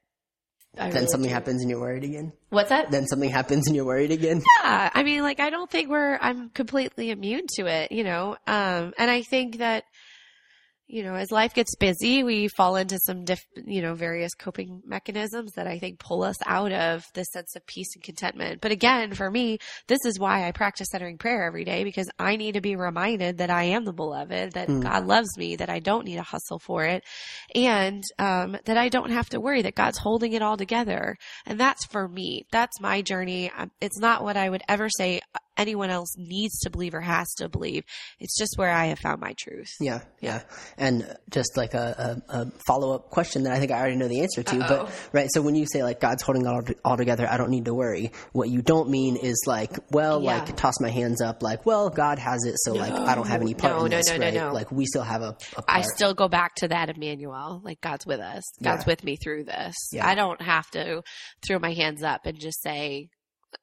B: I
C: then
B: really
C: something
B: do.
C: happens and you're worried again
B: What's that?
C: then something happens and you're worried again [laughs]
B: Yeah, I mean, like I don't think we're I'm completely immune to it, you know. Um, and I think that you know, as life gets busy, we fall into some diff, you know, various coping mechanisms that I think pull us out of this sense of peace and contentment. But again, for me, this is why I practice centering prayer every day because I need to be reminded that I am the beloved, that
C: Mm.
B: God loves me, that I don't need to hustle for it, and um, that I don't have to worry that God's holding it all together. And that's for me. That's my journey. Um, It's not what I would ever say anyone else needs to believe or has to believe. It's just where I have found my truth.
C: Yeah, yeah. And just like a, a, a follow up question that I think I already know the answer to,
B: Uh-oh.
C: but right. So when you say like God's holding it all, all together, I don't need to worry. What you don't mean is like, well,
B: Yeah.
C: like toss my hands up, like, well, God has it, so like I don't have any part
B: No,
C: in
B: no,
C: this,
B: no, no,
C: right?
B: no.
C: Like we still have a.
B: I still go back to that Emmanuel, like God's with us. God's
C: Yeah.
B: with me through this.
C: Yeah.
B: I don't have to throw my hands up and just say,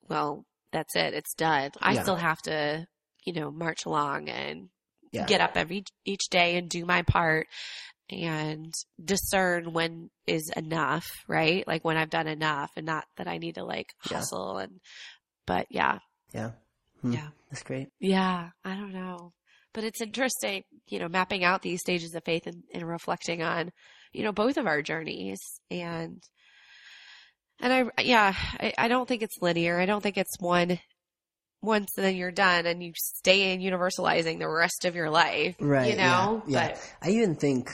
B: well, that's it. It's done. I
C: Yeah.
B: still have to, you know, march along and
C: Yeah.
B: get up every each day and do my part and discern when is enough, right? Like when I've done enough and not that I need to like
C: Yeah.
B: hustle and but yeah.
C: yeah, Hmm.
B: Yeah.
C: that's great.
B: Yeah, I don't know. But it's interesting, you know, mapping out these stages of faith and, and reflecting on, you know, both of our journeys. And, and I, yeah, I, I don't think it's linear. I don't think it's one, once and then you're done and you stay in universalizing the rest of your life.
C: Right.
B: You know?
C: Yeah. yeah.
B: But
C: I even think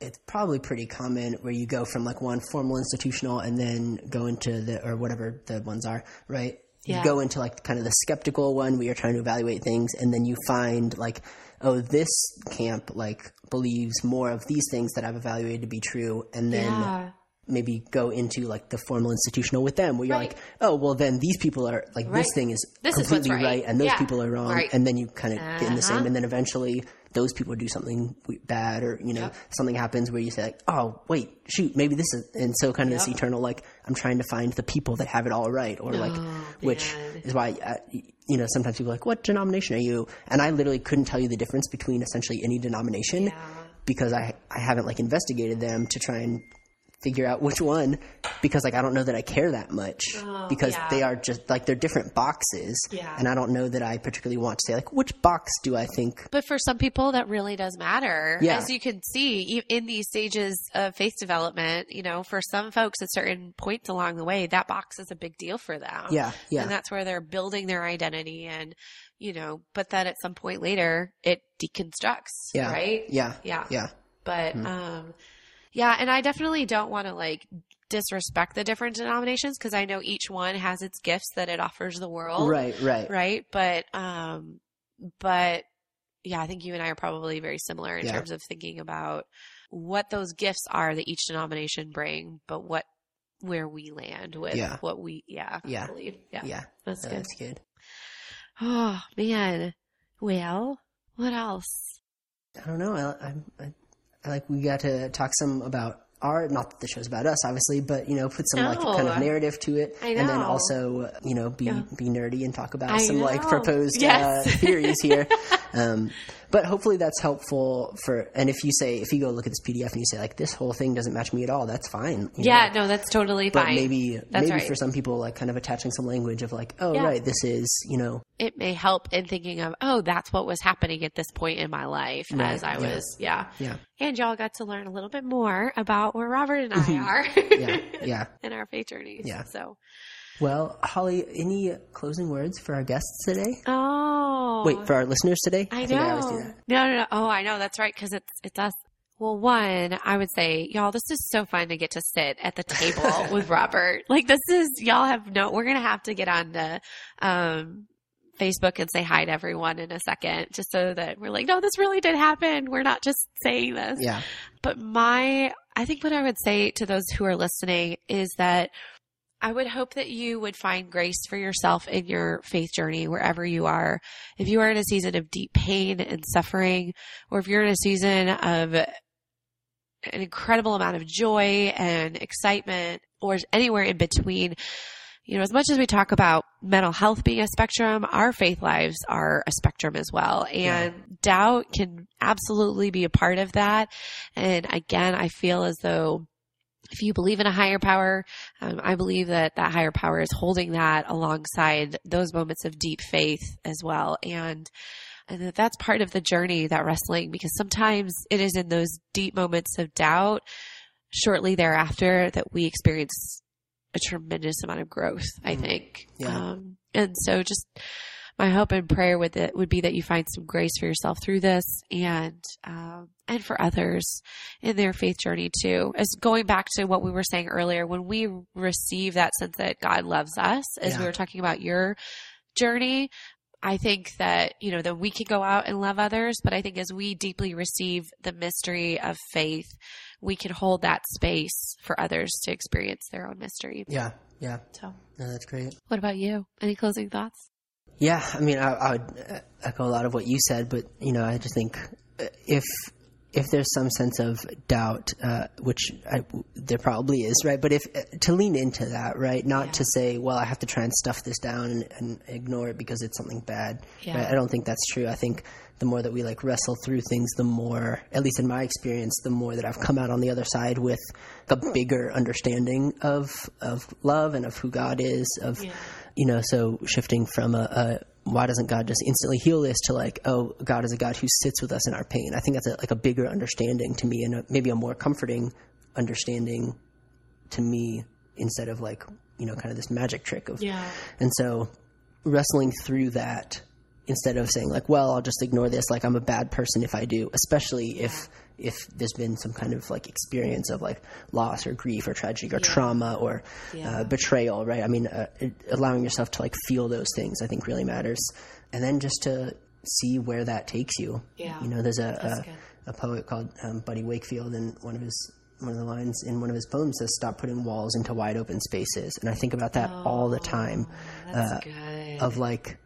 C: it's probably pretty common where you go from like one formal institutional and then go into the or whatever the ones are, right? You
B: Yeah.
C: go into like kind of the skeptical one where you're trying to evaluate things, and then you find like, oh, this camp like believes more of these things that I've evaluated to be true, and then
B: Yeah.
C: Maybe go into like the formal institutional with them where you're
B: Right.
C: like, oh, well, then these people are like,
B: Right.
C: this thing is
B: This is what's
C: completely
B: right.
C: and those
B: Yeah.
C: people are wrong.
B: Right.
C: And then you kind of get in the same,
B: Uh-huh.
C: and then eventually those people do something bad or, you know, something happens where you say like, oh, wait, shoot, maybe this is, and so kind of this eternal, like, I'm trying to find the people that have it all right or like, which
B: Oh, man.
C: is why, uh, you know, sometimes people are like, what denomination are you? And I literally couldn't tell you the difference between essentially any denomination because I I haven't like investigated them to try and figure out which one because like I don't know that I care that much because
B: Oh, yeah.
C: they are just like they're different boxes
B: Yeah.
C: and I don't know that I particularly want to say like which box do I think
B: But for some people, that really does matter.
C: Yeah.
B: As you can see e- in these stages of faith development, you know, for some folks at certain points along the way, that box is a big deal for them.
C: yeah yeah
B: And that's where they're building their identity and, you know, but then at some point later, it deconstructs.
C: yeah
B: Right?
C: yeah
B: Yeah.
C: yeah
B: But, um, yeah, and I definitely don't want to like disrespect the different denominations because I know each one has its gifts that it offers the world
C: right right
B: right? But um but yeah, I think you and I are probably very similar in
C: Yeah.
B: terms of thinking about what those gifts are that each denomination bring, but what where we land with
C: Yeah.
B: what we yeah,
C: Yeah.
B: believe. Yeah.
C: yeah
B: That's good.
C: that's good
B: Oh man. Well, what else?
C: I don't know I, I, I, I like we got to talk some about our not that the show's about us obviously but you know put some like kind of narrative to it
B: I
C: and then also uh, you know be
B: Yeah.
C: be nerdy and talk about
B: I
C: some like proposed
B: Yes.
C: uh, [laughs] theories here um, but hopefully that's helpful for and if you say if you go look at this pdf and you say like this whole thing doesn't match me at all that's fine you
B: Yeah,
C: know?
B: no, that's totally
C: but
B: fine.
C: maybe
B: That's
C: maybe
B: right.
C: for some people like kind of attaching some language of like oh
B: Yeah.
C: right this is you know
B: it may help in thinking of, oh, that's what was happening at this point in my life
C: Right,
B: as I
C: yeah.
B: was, yeah.
C: yeah
B: And y'all got to learn a little bit more about where Robert and I mm-hmm. are
C: yeah yeah [laughs]
B: in our faith journeys.
C: Yeah.
B: So,
C: well holly any closing words for our guests today
B: oh,
C: wait for our listeners today
B: I know.
C: think i always do that
B: No, no, no. Oh, I know. That's right. Cause it's, it's us. Well, one, I would say, y'all, this is so fun to get to sit at the table [laughs] with Robert. Like this is, y'all have no, we're going to have to get on to, um, Facebook and say hi to everyone in a second, just so that we're like, no, this really did happen. We're not just saying this.
C: yeah
B: But my, I think what I would say to those who are listening is that I would hope that you would find grace for yourself in your faith journey wherever you are. If you are in a season of deep pain and suffering, or if you're in a season of an incredible amount of joy and excitement, or anywhere in between, you know, as much as we talk about mental health being a spectrum, our faith lives are a spectrum as well. And doubt can absolutely be a part of that. And again, I feel as though if you believe in a higher power, um, I believe that that higher power is holding that alongside those moments of deep faith as well. And and that that's part of the journey, that wrestling, because sometimes it is in those deep moments of doubt shortly thereafter that we experience a tremendous amount of growth, I think.
C: Yeah.
B: Um, and so just my hope and prayer with it would be that you find some grace for yourself through this and, um, and for others in their faith journey too. As going back to what we were saying earlier, when we receive that sense that God loves us, as we were talking about your journey, I think that, you know, that we can go out and love others, but I think as we deeply receive the mystery of faith, we can hold that space for others to experience their own mystery.
C: yeah yeah
B: So,
C: no, that's great
B: what about you? Any closing thoughts?
C: Yeah, I mean, I, I would echo a lot of what you said, but you know, I just think uh, if if there's some sense of doubt, uh, which I, there probably is, right? But if uh, to lean into that, right? Not to say, well, I have to try and stuff this down and, and ignore it because it's something bad.
B: Yeah.
C: Right? I don't think that's true. I think the more that we like wrestle through things, the more, at least in my experience, the more that I've come out on the other side with a bigger understanding of of love and of who God is, of you know, so shifting from a, a why doesn't God just instantly heal this to like, oh, God is a God who sits with us in our pain. I think that's a, like a bigger understanding to me and a, maybe a more comforting understanding to me instead of like, you know, kind of this magic trick of,
B: Yeah.
C: and so wrestling through that instead of saying like, well, I'll just ignore this, like I'm a bad person if I do, especially if if there's been some kind of like experience of like loss or grief or tragedy or yeah. trauma or yeah. uh, betrayal, right? I mean, uh, it, allowing yourself to like feel those things, I think, really matters, and then just to see where that takes you.
B: Yeah,
C: you know, there's a a, a, poet called um, Buddy Wakefield, and one of his one of the lines in one of his poems says, "Stop putting walls into wide open spaces," and I think about that oh, all the time.
B: Uh,
C: of like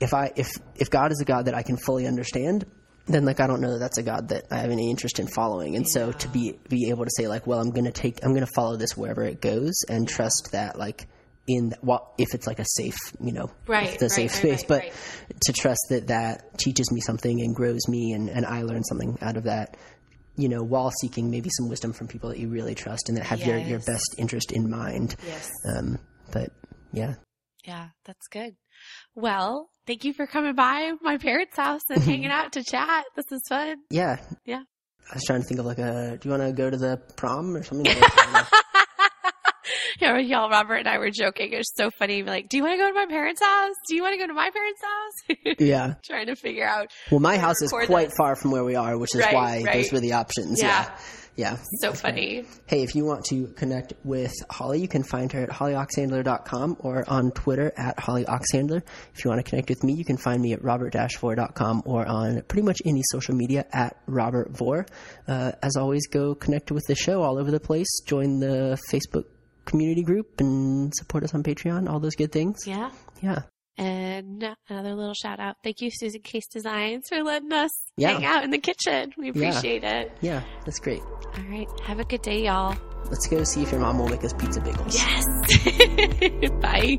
C: if I if if God is a God that I can fully understand, then like I don't know that that's a God that I have any interest in following. And yeah. so to be be able to say like, well, I'm gonna take I'm gonna follow this wherever it goes and yeah. trust that like in well, if it's like a safe you know
B: right
C: the
B: right,
C: safe
B: right,
C: space, but to trust that that teaches me something and grows me and and I learn something out of that. You know, while seeking maybe some wisdom from people that you really trust and that have yes. your, your best interest in mind.
B: Yes.
C: Um, but yeah.
B: Yeah, that's good. Well, thank you for coming by my parents' house and [laughs] hanging out to chat. This is fun.
C: Yeah.
B: Yeah.
C: I was trying to think of like a. Do you want to go to the prom or something? [laughs] [laughs]
B: yeah, y'all, Robert and I were joking. It was so funny. Like, do you want to go to my parents' house? Do you want to go to my parents' house?
C: yeah.
B: Trying to figure out.
C: Well, my house is quite this. far from where we are, which is right, why right. those were the options. Yeah. yeah. Yeah.
B: So funny.
C: Hey, if you want to connect with Holly, you can find her at hollyoxhandler.com or on Twitter at hollyoxhandler. If you want to connect with me, you can find me at robert-vore.com or on pretty much any social media at Robert Vore. Uh, as always, go connect with the show all over the place. Join the Facebook community group and support us on Patreon, all those good things.
B: Yeah.
C: Yeah.
B: And another little shout out. Thank you, Susan Case Designs, for letting us yeah. hang out in the kitchen. We appreciate
C: yeah.
B: it.
C: Yeah, that's great.
B: All right. Have a good day, y'all.
C: Let's go see if your mom will make us pizza bagels.
B: Yes. [laughs] Bye.